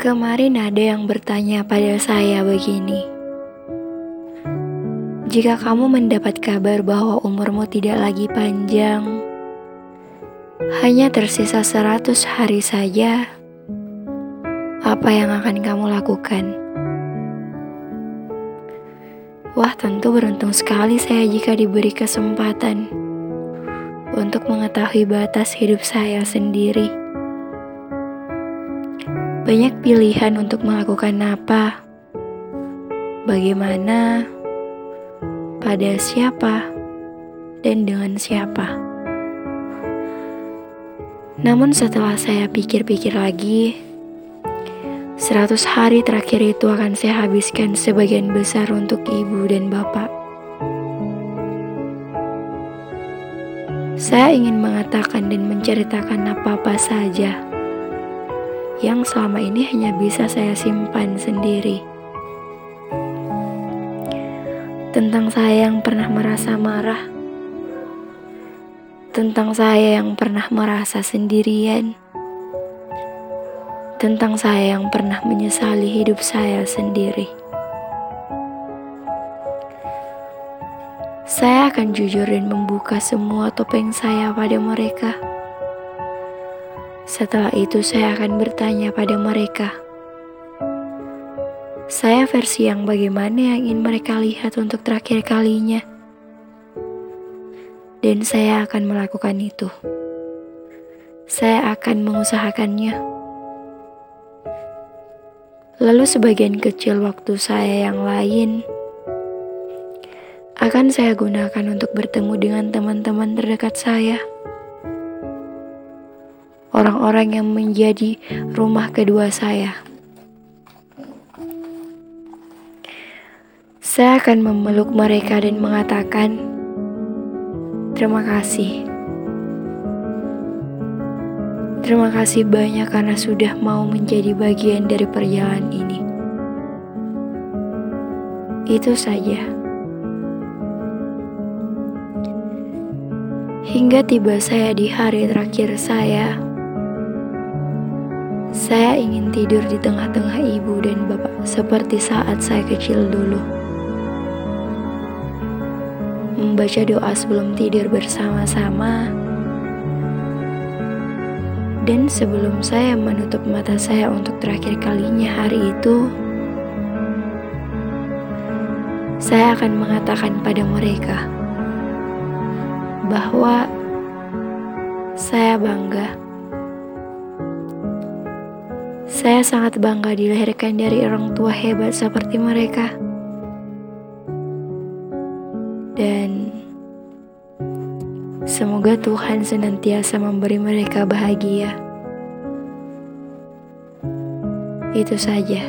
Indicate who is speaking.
Speaker 1: Kemarin ada yang bertanya pada saya begini. Jika kamu mendapat kabar bahwa umurmu tidak lagi panjang, hanya tersisa seratus hari saja, apa yang akan kamu lakukan? Wah, tentu beruntung sekali saya jika diberi kesempatan untuk mengetahui batas hidup saya sendiri. Banyak pilihan untuk melakukan apa, bagaimana, pada siapa, dan dengan siapa. Namun setelah saya pikir-pikir lagi, seratus hari terakhir itu akan saya habiskan sebagian besar untuk ibu dan bapak. Saya ingin mengatakan dan menceritakan apa-apa saja yang selama ini hanya bisa saya simpan sendiri. Tentang saya yang pernah merasa marah, tentang saya yang pernah merasa sendirian, tentang saya yang pernah menyesali hidup saya sendiri. Saya akan jujur dan membuka semua topeng saya pada mereka. Setelah itu, saya akan bertanya pada mereka, "Saya versi yang bagaimana yang ingin mereka lihat untuk terakhir kalinya?" Dan saya akan melakukan itu. Saya akan mengusahakannya. Lalu, sebagian kecil waktu saya yang lain akan saya gunakan untuk bertemu dengan teman-teman terdekat saya. Orang-orang yang menjadi rumah kedua saya. Saya akan memeluk mereka dan mengatakan, "Terima kasih. Terima kasih banyak karena sudah mau menjadi bagian dari perjalanan ini." Itu saja. Hingga tiba saya di hari terakhir saya, saya ingin tidur di tengah-tengah ibu dan bapak seperti saat saya kecil dulu. Membaca doa sebelum tidur bersama-sama, dan sebelum saya menutup mata saya untuk terakhir kalinya hari itu, saya akan mengatakan pada mereka bahwa saya bangga. Saya sangat bangga dilahirkan dari orang tua hebat seperti mereka. Dan semoga Tuhan senantiasa memberi mereka bahagia. Itu saja.